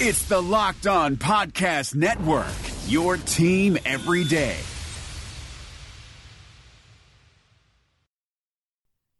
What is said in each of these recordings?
It's the Locked On Podcast Network, your team every day.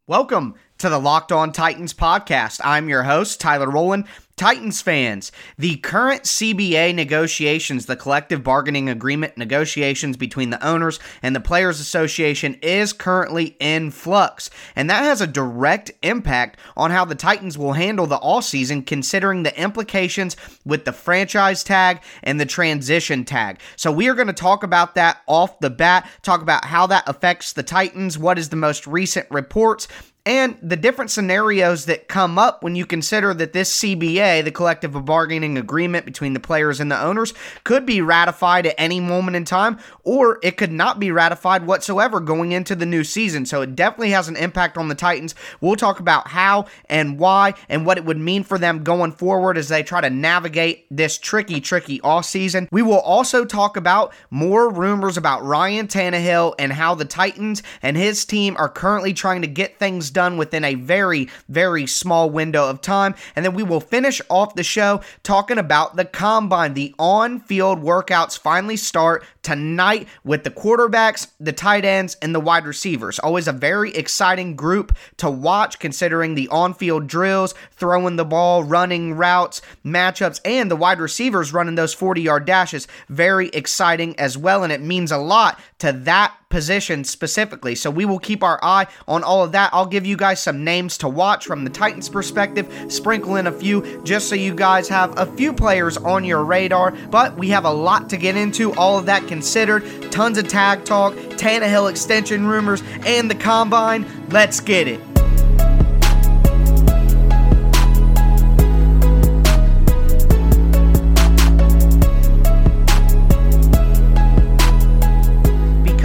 Welcome to the Locked On Titans podcast. I'm your host, Tyler Rowland. Titans fans, the current CBA negotiations, the collective bargaining agreement negotiations between the owners and the Players Association, is currently in flux. And that has a direct impact on how the Titans will handle the all season, considering the implications with the franchise tag and the transition tag. So, we are going to talk about that off the bat, talk about how that affects the Titans, what is the most recent reports, and the different scenarios that come up when you consider that this CBA, the collective bargaining agreement between the players and the owners, could be ratified at any moment in time, or it could not be ratified whatsoever going into the new season. So it definitely has an impact on the Titans. We'll talk about how and why and what it would mean for them going forward as they try to navigate this tricky, tricky off season. We will also talk about more rumors about Ryan Tannehill and how the Titans and his team are currently trying to get things done done within a very, very small window of time. And then we will finish off the show talking about the combine. The on field workouts finally start tonight with the quarterbacks, the tight ends, and the wide receivers. Always a very exciting group to watch considering the on field drills, throwing the ball, running routes, matchups, and the wide receivers running those 40 yard dashes. Very exciting as well. And it means a lot to that position specifically. So we will keep our eye on all of that. I'll give you guys some names to watch from the Titans perspective, sprinkle in a few just so you guys have a few players on your radar. But we have a lot to get into, all of that considered. Tons of tag talk, Tannehill extension rumors, and the combine. Let's get it.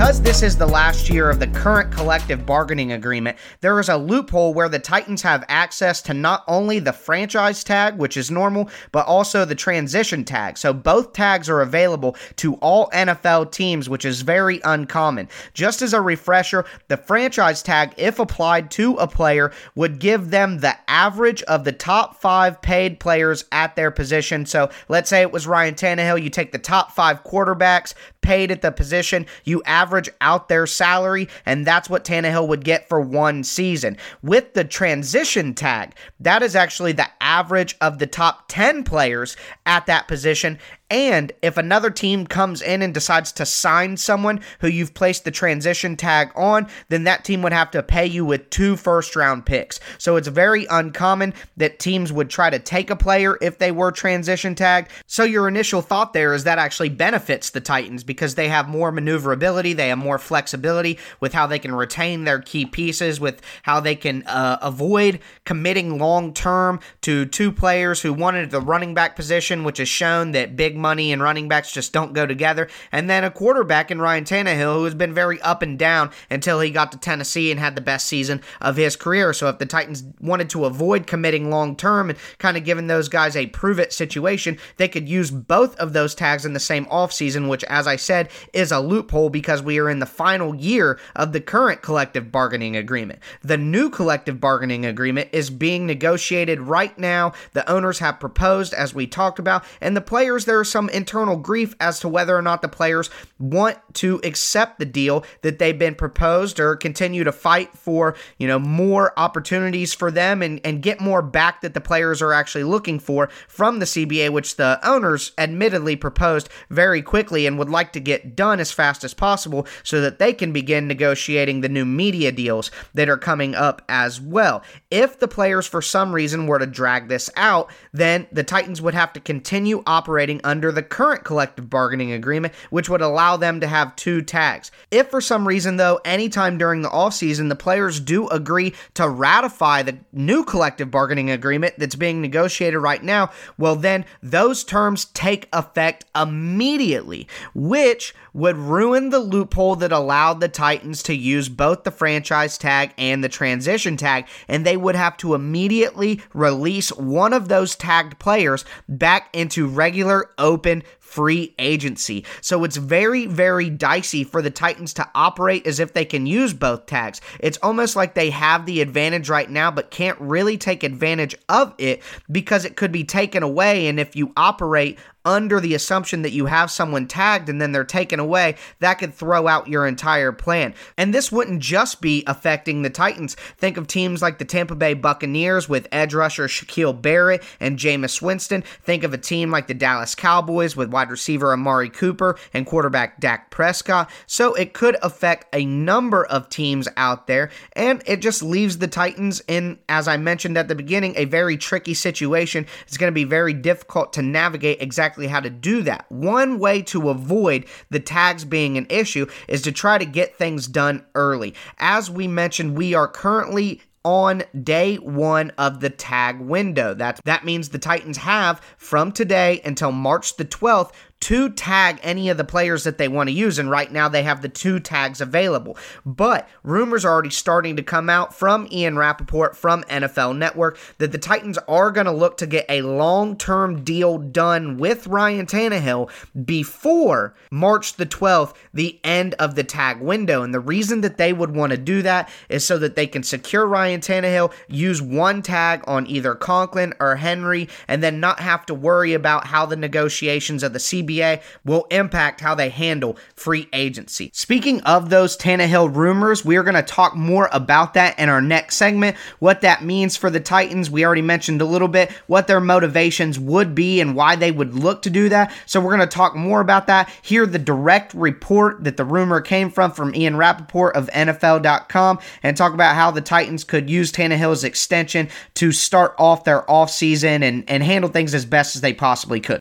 Because this is the last year of the current collective bargaining agreement, there is a loophole where the Titans have access to not only the franchise tag, which is normal, but also the transition tag. So both tags are available to all NFL teams, which is very uncommon. Just as a refresher, the franchise tag, if applied to a player, would give them the average of the top five paid players at their position. So let's say it was Ryan Tannehill, you take the top five quarterbacks paid at the position, you average out their salary, and that's what Tannehill would get for one season. With the transition tag, that is actually the average of the top 10 players at that position, and if another team comes in and decides to sign someone who you've placed the transition tag on, then that team would have to pay you with two first round picks. So it's very uncommon that teams would try to take a player if they were transition tagged. So your initial thought there is that actually benefits the Titans because they have more maneuverability, they have more flexibility with how they can retain their key pieces, with how they can uh, avoid committing long term to two players who wanted the running back position, which has shown that big money and running backs just don't go together. And then a quarterback in Ryan Tannehill, who has been very up and down until he got to Tennessee and had the best season of his career. So if the Titans wanted to avoid committing long term and kind of giving those guys a prove it situation, they could use both of those tags in the same offseason, which, as I said, is a loophole because we are in the final year of the current collective bargaining agreement. The new collective bargaining agreement is being negotiated right now. The owners have proposed, as we talked about, and the players, there are some internal grief as to whether or not the players want to accept the deal that they've been proposed or continue to fight for, you know, more opportunities for them and, and get more back that the players are actually looking for from the CBA, which the owners admittedly proposed very quickly and would like to get done as fast as possible so that they can begin negotiating the new media deals that are coming up as well. If the players for some reason were to drag this out, then the Titans would have to continue operating under under the current collective bargaining agreement, which would allow them to have two tags. If for some reason, though, anytime during the offseason the players do agree to ratify the new collective bargaining agreement that's being negotiated right now, well, then those terms take effect immediately, which would ruin the loophole that allowed the Titans to use both the franchise tag and the transition tag, and they would have to immediately release one of those tagged players back into regular open free agency. So it's very, very dicey for the Titans to operate as if they can use both tags. It's almost like they have the advantage right now, but can't really take advantage of it because it could be taken away. And if you operate under the assumption that you have someone tagged and then they're taken away, that could throw out your entire plan. And this wouldn't just be affecting the Titans. Think of teams like the Tampa Bay Buccaneers with edge rusher Shaquille Barrett and Jameis Winston. Think of a team like the Dallas Cowboys with wide receiver Amari Cooper and quarterback Dak Prescott. So it could affect a number of teams out there, and it just leaves the Titans in, as I mentioned at the beginning, a very tricky situation. It's going to be very difficult to navigate exactly exactly how to do that. One way to avoid the tags being an issue is to try to get things done early. As we mentioned, we are currently on day one of the tag window. That, that means the Titans have from today until March the 12th to tag any of the players that they want to use. And right now they have the two tags available. But rumors are already starting to come out from Ian Rapoport from NFL Network that the Titans are going to look to get a long term deal done with Ryan Tannehill before March the 12th, the end of the tag window. And the reason that they would want to do that is so that they can secure Ryan Tannehill, use one tag on either Conklin or Henry, and then not have to worry about how the negotiations of the CBA CBA will impact how they handle free agency. Speaking of those Tannehill rumors, we are going to talk more about that in our next segment. What that means for the Titans, we already mentioned a little bit what their motivations would be and why they would look to do that. So we're going to talk more about that. Hear the direct report that the rumor came from from Ian Rapoport of NFL.com and talk about how the Titans could use Tannehill's extension to start off their offseason and, and handle things as best as they possibly could.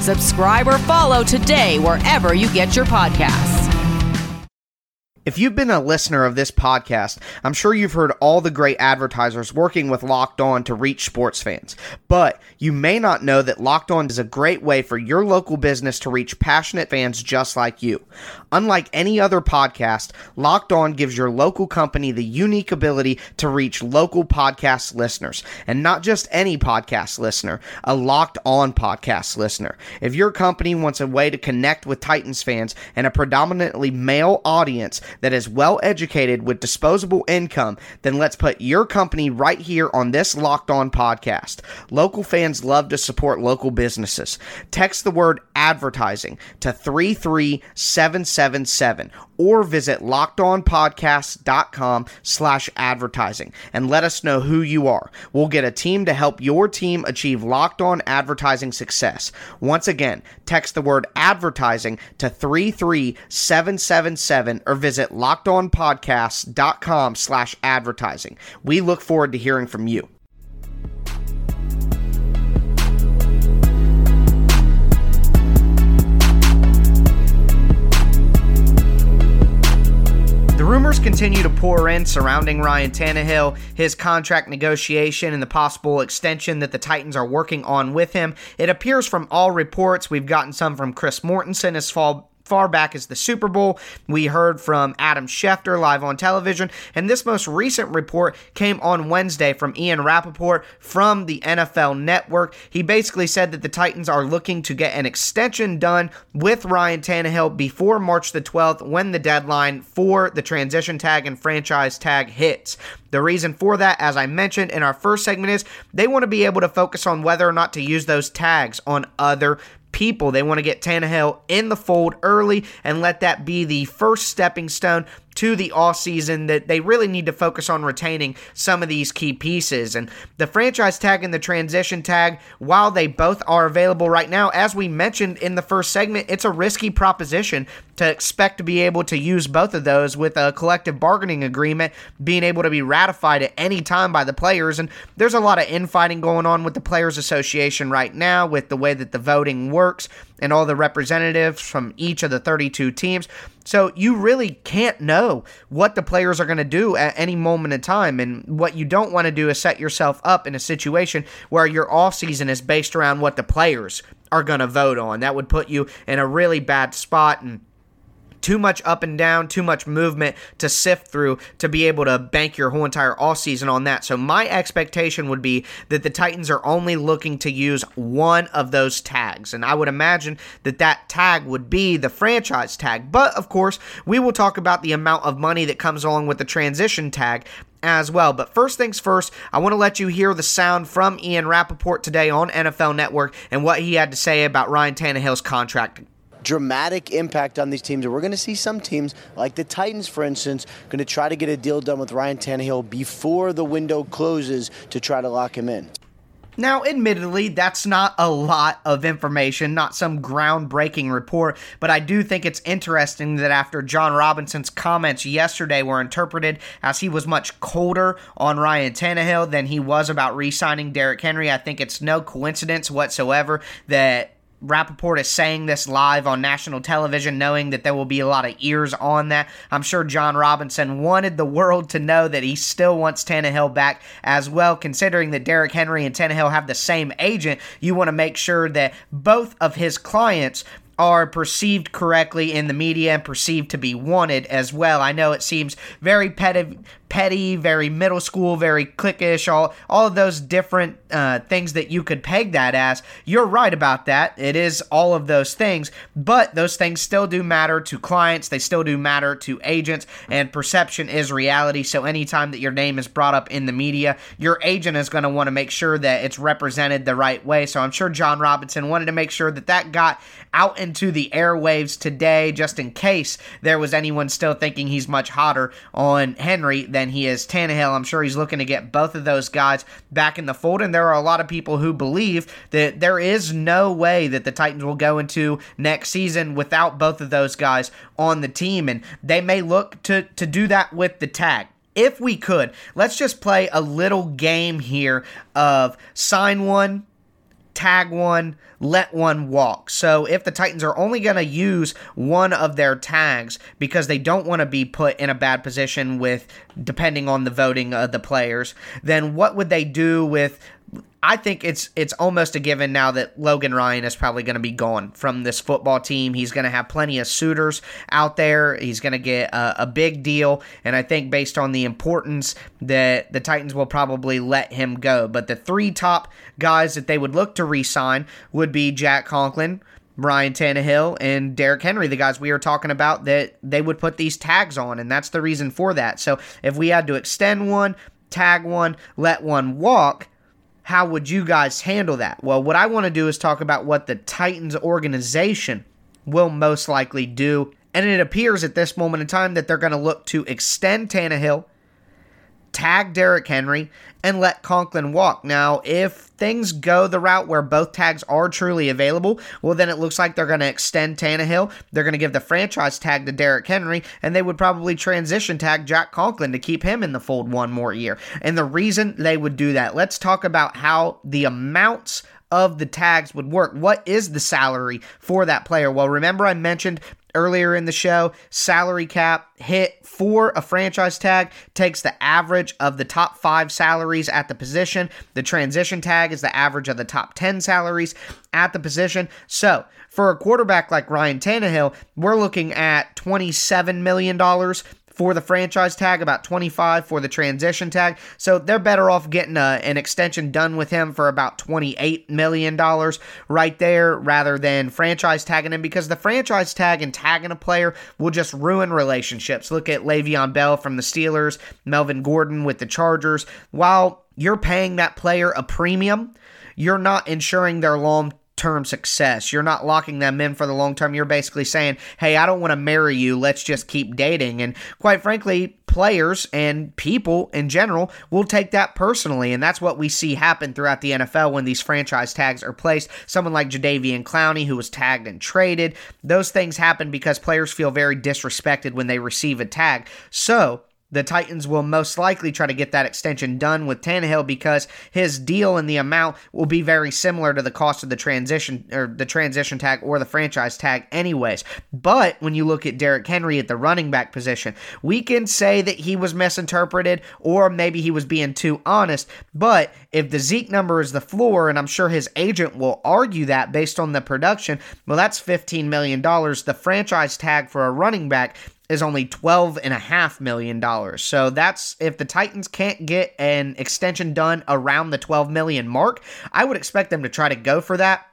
Subscribe or follow today wherever you get your podcasts. If you've been a listener of this podcast, I'm sure you've heard all the great advertisers working with Locked On to reach sports fans. But you may not know that Locked On is a great way for your local business to reach passionate fans just like you. Unlike any other podcast, Locked On gives your local company the unique ability to reach local podcast listeners, and not just any podcast listener, a Locked On podcast listener. If your company wants a way to connect with Titans fans and a predominantly male audience, that is well educated with disposable income, then let's put your company right here on this Locked On podcast. Local fans love to support local businesses. Text the word advertising to 33777 or visit lockedonpodcast.com slash advertising and let us know who you are. We'll get a team to help your team achieve locked on advertising success. Once again, text the word advertising to 33777 or visit lockedonpodcast.com slash advertising. We look forward to hearing from you. The rumors continue to pour in surrounding Ryan Tannehill, his contract negotiation, and the possible extension that the Titans are working on with him. It appears from all reports, we've gotten some from Chris Mortensen as fall far back as the Super Bowl. We heard from Adam Schefter live on television, and this most recent report came on Wednesday from Ian Rapoport from the NFL Network. He basically said that the Titans are looking to get an extension done with Ryan Tannehill before March the 12th when the deadline for the transition tag and franchise tag hits. The reason for that, as I mentioned in our first segment, is they want to be able to focus on whether or not to use those tags on other people. They want to get Tannehill in the fold early and let that be the first stepping stone to the offseason that they really need to focus on retaining some of these key pieces. And the franchise tag and the transition tag, while they both are available right now, as we mentioned in the first segment, it's a risky proposition to expect to be able to use both of those with a collective bargaining agreement being able to be ratified at any time by the players. And there's a lot of infighting going on with the Players Association right now with the way that the voting works and all the representatives from each of the 32 teams. So you really can't know what the players are going to do at any moment in time. And what you don't want to do is set yourself up in a situation where your off season is based around what the players are going to vote on. That would put you in a really bad spot and too much up and down, too much movement to sift through to be able to bank your whole entire off season on that. So my expectation would be that the Titans are only looking to use one of those tags, and I would imagine that that tag would be the franchise tag. But of course, we will talk about the amount of money that comes along with the transition tag as well. But first things first, I want to let you hear the sound from Ian Rapoport today on NFL Network and what he had to say about Ryan Tannehill's contract dramatic impact on these teams. And we're going to see some teams, like the Titans, for instance, going to try to get a deal done with Ryan Tannehill before the window closes to try to lock him in. Now, admittedly, that's not a lot of information, not some groundbreaking report, but I do think it's interesting that after Jon Robinson's comments yesterday were interpreted as he was much colder on Ryan Tannehill than he was about re signing Derrick Henry, I think it's no coincidence whatsoever that Rapoport is saying this live on national television, knowing that there will be a lot of ears on that. I'm sure Jon Robinson wanted the world to know that he still wants Tannehill back as well, considering that Derrick Henry and Tannehill have the same agent. You want to make sure that both of his clients are perceived correctly in the media and perceived to be wanted as well. I know it seems very petty, petty, very middle school, very cliquish, all all of those different uh, things that you could peg that as. You're right about that. It is all of those things, but those things still do matter to clients. They still do matter to agents, and perception is reality. So anytime that your name is brought up in the media, your agent is going to want to make sure that it's represented the right way. So I'm sure Jon Robinson wanted to make sure that that got out into the airwaves today, just in case there was anyone still thinking he's much hotter on Henry than he is Tannehill. I'm sure he's looking to get both of those guys back in the fold. And there are a lot of people who believe that there is no way that the Titans will go into next season without both of those guys on the team. And they may look to, to do that with the tag if we could, let's just play a little game here of sign one, tag one, let one walk. So if the Titans are only going to use one of their tags because they don't want to be put in a bad position with depending on the voting of the players, then what would they do with I think it's it's almost a given now that Logan Ryan is probably going to be gone from this football team. He's going to have plenty of suitors out there. He's going to get a, a, big deal, and I think based on the importance that the Titans will probably let him go. But the three top guys that they would look to re-sign would be Jack Conklin. Ryan Tannehill and Derrick Henry, the guys we were talking about, that they would put these tags on, and that's the reason for that. So if we had to extend one, tag one, let one walk, how would you guys handle that? Well, what I want to do is talk about what the Titans organization will most likely do. And it appears at this moment in time that they're going to look to extend Tannehill tag Derrick Henry, and let Conklin walk. Now, if things go the route where both tags are truly available, well, then it looks like they're going to extend Tannehill. They're going to give the franchise tag to Derrick Henry, and they would probably transition tag Jack Conklin to keep him in the fold one more year. And the reason they would do that, let's talk about how the amounts of the tags would work. What is the salary for that player? Well, remember I mentioned earlier in the show, salary cap hit for a franchise tag takes the average of the top five salaries at the position. The transition tag is the average of the top 10 salaries at the position. So, for a quarterback like Ryan Tannehill, we're looking at $27 million for the franchise tag, about 25 for the transition tag. So they're better off getting a, an extension done with him for about 28 million dollars right there rather than franchise tagging him because the franchise tag and tagging a player will just ruin relationships. Look at Le'Veon Bell from the Steelers, Melvin Gordon with the Chargers. While you're paying that player a premium, you're not ensuring their long term success. You're not locking them in for the long term. You're basically saying, hey, I don't want to marry you. Let's just keep dating. And quite frankly, players and people in general will take that personally. And that's what we see happen throughout the NFL when these franchise tags are placed. Someone like Jadeveon Clowney, who was tagged and traded, those things happen because players feel very disrespected when they receive a tag. So, the Titans will most likely try to get that extension done with Tannehill because his deal and the amount will be very similar to the cost of the transition or the transition tag or the franchise tag, anyways. But when you look at Derrick Henry at the running back position, we can say that he was misinterpreted or maybe he was being too honest. But if the Zeke number is the floor, and I'm sure his agent will argue that based on the production, well, that's $15 million. The franchise tag for a running back is only $12.5 million. So that's if the Titans can't get an extension done around the 12 million mark, I would expect them to try to go for that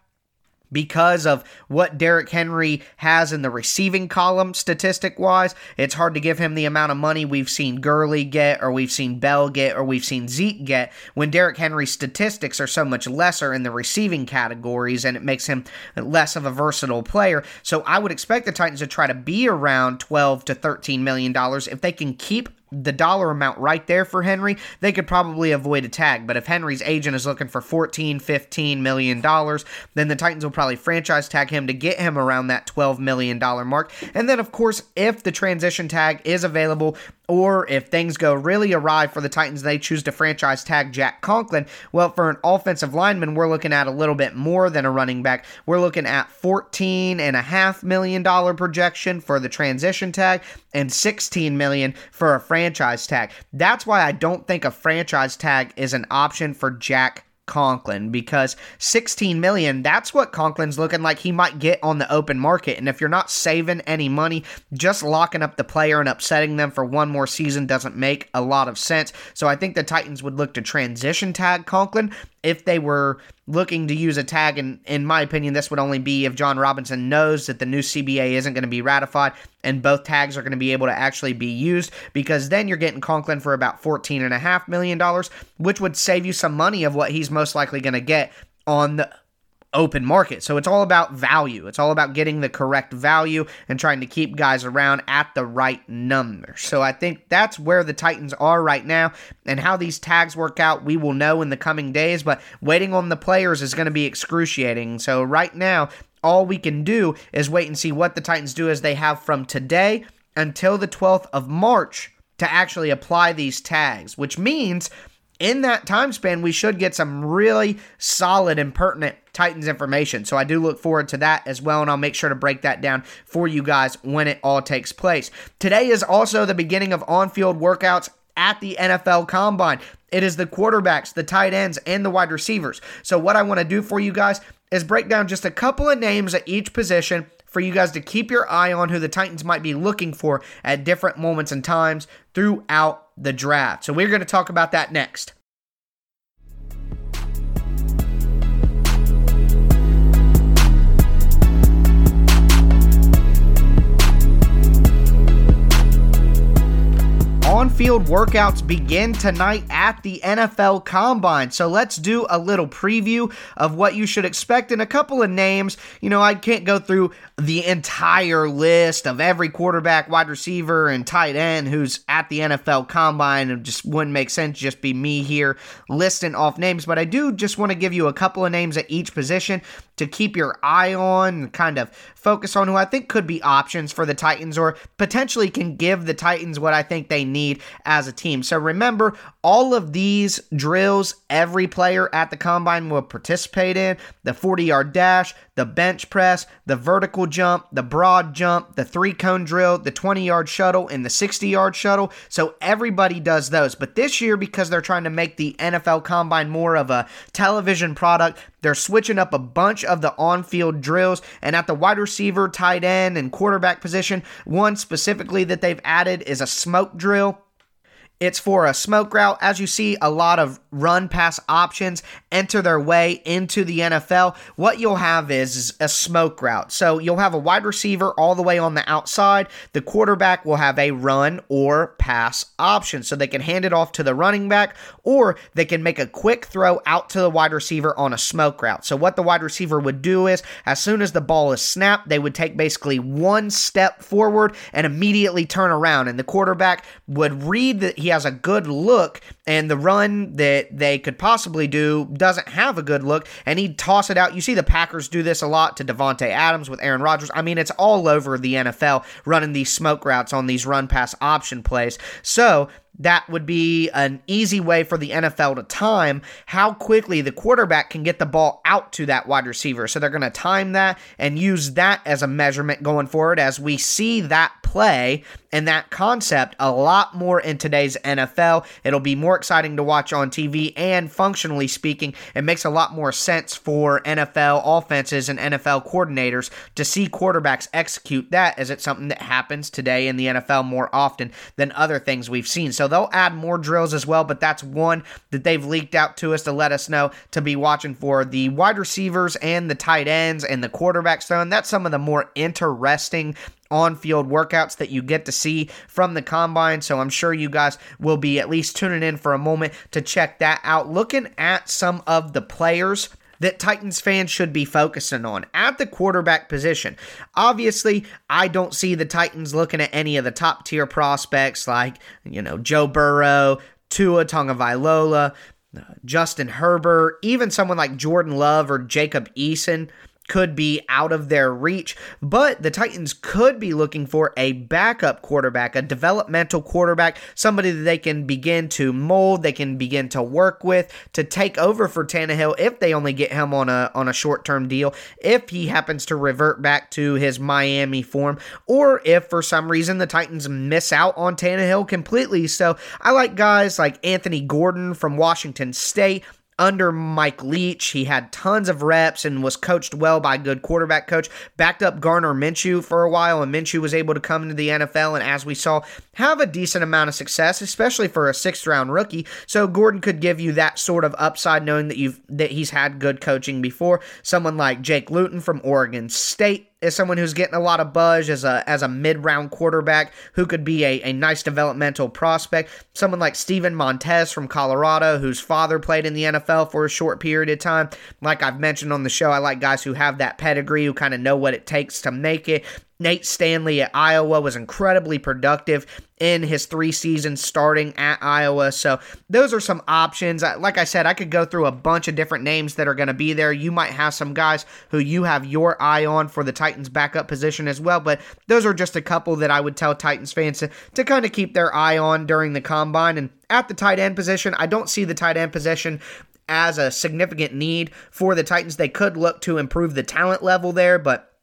because of what Derrick Henry has in the receiving column statistic wise. It's hard to give him the amount of money we've seen Gurley get, or we've seen Bell get, or we've seen Zeke get when Derrick Henry's statistics are so much lesser in the receiving categories and it makes him less of a versatile player. So I would expect the Titans to try to be around 12 to 13 million dollars if they can keep the dollar amount right there for Henry, they could probably avoid a tag. But if Henry's agent is looking for 14, 15 million dollars, then the Titans will probably franchise tag him to get him around that 12 million dollar mark. And then of course, if the transition tag is available, or if things go really awry for the Titans, they choose to franchise tag Jack Conklin. Well, for an offensive lineman, we're looking at a little bit more than a running back. We're looking at $14.5 million projection for the transition tag and 16 million for a franchise tag. That's why I don't think a franchise tag is an option for Jack Conklin because 16 million that's what Conklin's looking like he might get on the open market. And if you're not saving any money just locking up the player and upsetting them for one more season doesn't make a lot of sense. So I think the Titans would look to transition tag Conklin if they were looking to use a tag, and in my opinion, this would only be if Jon Robinson knows that the new CBA isn't going to be ratified and both tags are going to be able to actually be used, because then you're getting Conklin for about $14.5 million, which would save you some money of what he's most likely going to get on the open market. So it's all about value. It's all about getting the correct value and trying to keep guys around at the right number. So I think that's where the Titans are right now and how these tags work out, we will know in the coming days, but waiting on the players is going to be excruciating. So right now, all we can do is wait and see what the Titans do as they have from today until the 12th of March to actually apply these tags, which means in that time span, we should get some really solid and pertinent Titans information. So I do look forward to that as well, and I'll make sure to break that down for you guys when it all takes place. Today is also the beginning of on field workouts at the NFL Combine. It is the quarterbacks, the tight ends, and the wide receivers. So, what I want to do for you guys is break down just a couple of names at each position for you guys to keep your eye on who the Titans might be looking for at different moments and times throughout the draft. So, we're going to talk about that next. On field workouts begin tonight at the NFL Combine. So let's do a little preview of what you should expect and a couple of names. You know, I can't go through the entire list of every quarterback, wide receiver, and tight end who's at the NFL Combine. It just wouldn't make sense just be me here listing off names, but I do just want to give you a couple of names at each position to keep your eye on and kind of focus on who I think could be options for the Titans or potentially can give the Titans what I think they need as a team. So remember, all of these drills, every player at the combine will participate in the 40 yard dash, the bench press, the vertical jump, the broad jump, the three cone drill, the 20 yard shuttle, and the 60 yard shuttle. So everybody does those. But this year, because they're trying to make the NFL combine more of a television product, they're switching up a bunch of the on field drills. And at the wide receiver, tight end, and quarterback position, one specifically that they've added is a smoke drill It's for a smoke route. As you see, a lot of run pass options enter their way into the NFL. What you'll have is a smoke route. So you'll have a wide receiver all the way on the outside. The quarterback will have a run or pass option. So they can hand it off to the running back or they can make a quick throw out to the wide receiver on a smoke route. So what the wide receiver would do is as soon as the ball is snapped, they would take basically one step forward and immediately turn around. And the quarterback would read that he has a good look, and the run that they could possibly do doesn't have a good look, and he'd toss it out. You see the Packers do this a lot to Davante Adams with Aaron Rodgers. I mean, it's all over the NFL running these smoke routes on these run pass option plays. So that would be an easy way for the NFL to time how quickly the quarterback can get the ball out to that wide receiver. So they're going to time that and use that as a measurement going forward as we see that play and that concept a lot more in today's NFL. It'll be more exciting to watch on TV, and functionally speaking, it makes a lot more sense for NFL offenses and NFL coordinators to see quarterbacks execute that as it's something that happens today in the NFL more often than other things we've seen. So they'll add more drills as well, but that's one that they've leaked out to us to let us know to be watching for the wide receivers and the tight ends and the quarterbacks throwing. That's some of the more interesting on field workouts that you get to see from the combine. So I'm sure you guys will be at least tuning in for a moment to check that out. Looking at some of the players that Titans fans should be focusing on at the quarterback position. Obviously, I don't see the Titans looking at any of the top tier prospects like, you know, Joe Burrow, Tua Tagovailoa, uh, Justin Herbert, even someone like Jordan Love or Jacob Eason could be out of their reach, but the Titans could be looking for a backup quarterback, a developmental quarterback, somebody that they can begin to mold, they can begin to work with to take over for Tannehill if they only get him on a on a short-term deal, if he happens to revert back to his Miami form, or if for some reason the Titans miss out on Tannehill completely. So I like guys like Anthony Gordon from Washington State under Mike Leach. He had tons of reps and was coached well by a good quarterback coach. Backed up Gardner Minshew for a while, and Minshew was able to come into the NFL and, as we saw, have a decent amount of success, especially for a sixth round rookie. So Gordon could give you that sort of upside, knowing that you've that he's had good coaching before. Someone like Jake Luton from Oregon State is someone who's getting a lot of buzz as a as a mid round quarterback who could be a, a nice developmental prospect. Someone like Steven Montez from Colorado, whose father played in the NFL for a short period of time. Like I've mentioned on the show, I like guys who have that pedigree, who kind of know what it takes to make it. Nate Stanley at Iowa was incredibly productive in his three seasons starting at Iowa. So, those are some options. Like I said, I could go through a bunch of different names that are going to be there. You might have some guys who you have your eye on for the Titans backup position as well, but those are just a couple that I would tell Titans fans to, to kind of keep their eye on during the combine. And at the tight end position, I don't see the tight end position as a significant need for the Titans. They could look to improve the talent level there, but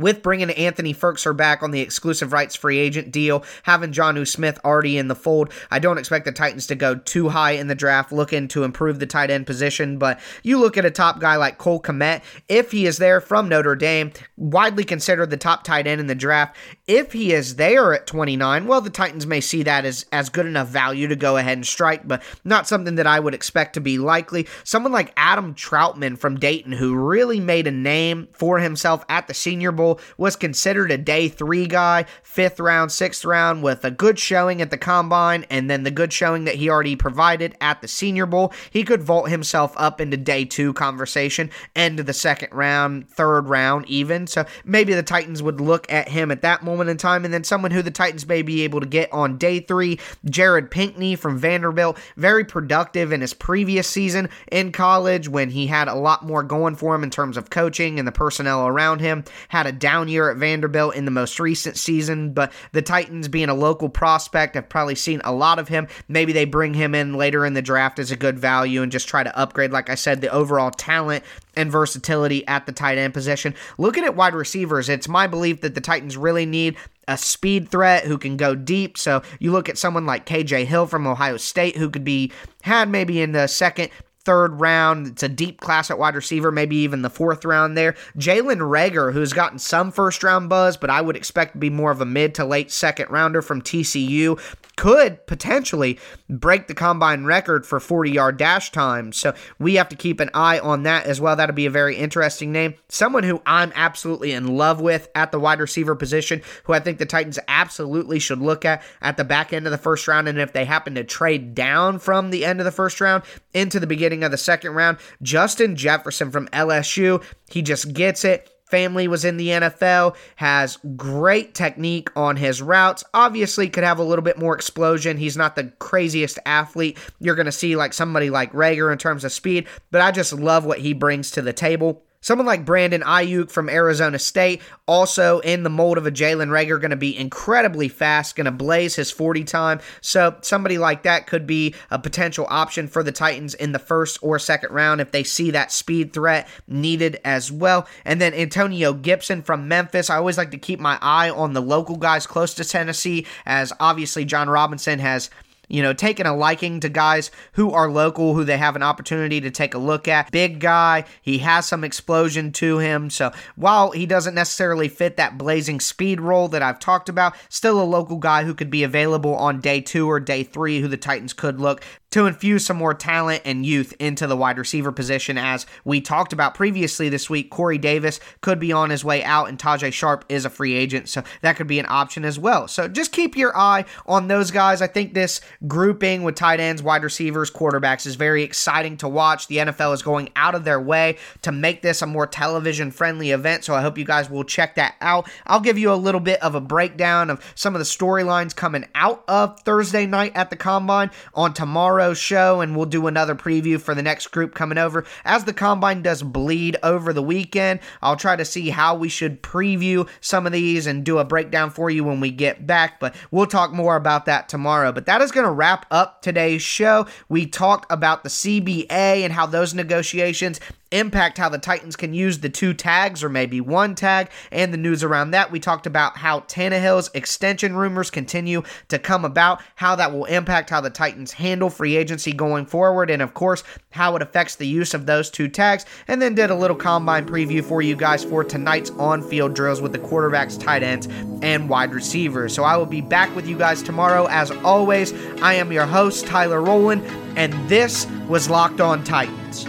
with bringing Anthony Firkser back on the exclusive rights free agent deal, having Jonnu Smith already in the fold, I don't expect the Titans to go too high in the draft looking to improve the tight end position. But you look at a top guy like Cole Kmet, if he is there from Notre Dame, widely considered the top tight end in the draft, if he is there at 29, well, the Titans may see that as, as good enough value to go ahead and strike, but not something that I would expect to be likely. Someone like Adam Trautman from Dayton, who really made a name for himself at the Senior Bowl was considered a day three guy, fifth round, sixth round, with a good showing at the combine and then the good showing that he already provided at the Senior Bowl. He could vault himself up into day two conversation, end of the second round, third round, even. So maybe the Titans would look at him at that moment in time. And then someone who the Titans may be able to get on day three, Jared Pinkney from Vanderbilt, very productive in his previous season in college when he had a lot more going for him in terms of coaching and the personnel around him. Had a down year at Vanderbilt in the most recent season, but the Titans, being a local prospect, have probably seen a lot of him. Maybe they bring him in later in the draft as a good value and just try to upgrade, like I said, the overall talent and versatility at the tight end position. Looking at wide receivers, it's my belief that the Titans really need a speed threat who can go deep. So you look at someone like KJ Hill from Ohio State who could be had maybe in the second third round. It's a deep class at wide receiver, maybe even the fourth round there. Jalen Reagor, who's gotten some first round buzz, but I would expect to be more of a mid to late second rounder from TCU could potentially break the combine record for 40 yard dash time. So we have to keep an eye on that as well. That'll be a very interesting name. Someone who I'm absolutely in love with at the wide receiver position, who I think the Titans absolutely should look at at the back end of the first round. And if they happen to trade down from the end of the first round into the beginning of the second round, Justin Jefferson from LSU, he just gets it family was in the NFL, has great technique on his routes. Obviously, could have a little bit more explosion. He's not the craziest athlete you're going to see like somebody like Reagor in terms of speed, but I just love what he brings to the table. Someone like Brandon Aiyuk from Arizona State, also in the mold of a Jalen Reagor, going to be incredibly fast, going to blaze his 40 time. So, somebody like that could be a potential option for the Titans in the first or second round if they see that speed threat needed as well. And then Antonio Gibson from Memphis. I always like to keep my eye on the local guys close to Tennessee, as obviously Jon Robinson has you know, taking a liking to guys who are local, who they have an opportunity to take a look at. Big guy, he has some explosion to him. So while he doesn't necessarily fit that blazing speed role that I've talked about, still a local guy who could be available on day two or day three, who the Titans could look to infuse some more talent and youth into the wide receiver position. As we talked about previously this week, Corey Davis could be on his way out, and Tajaé Sharpe is a free agent, so that could be an option as well. So just keep your eye on those guys. I think this grouping with tight ends, wide receivers, quarterbacks is very exciting to watch. The NFL is going out of their way to make this a more television friendly event, so I hope you guys will check that out. I'll give you a little bit of a breakdown of some of the storylines coming out of Thursday night at the combine on tomorrow's show, and we'll do another preview for the next group coming over. As the combine does bleed over the weekend, I'll try to see how we should preview some of these and do a breakdown for you when we get back, but we'll talk more about that tomorrow. But that is going to wrap up today's show. We talked about the CBA and how those negotiations impact how the Titans can use the two tags or maybe one tag and the news around that. We talked about how Tannehill's extension rumors continue to come about, how that will impact how the Titans handle free agency going forward, and of course, how it affects the use of those two tags, and then did a little combine preview for you guys for tonight's on field drills with the quarterbacks, tight ends, and wide receivers. So I will be back with you guys tomorrow. As always, I am your host, Tyler Rowland, and this was Locked On Titans.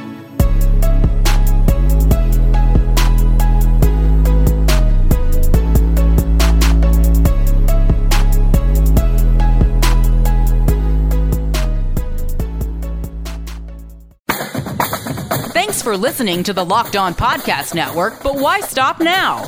Thanks for listening to the Locked On Podcast Network, but why stop now?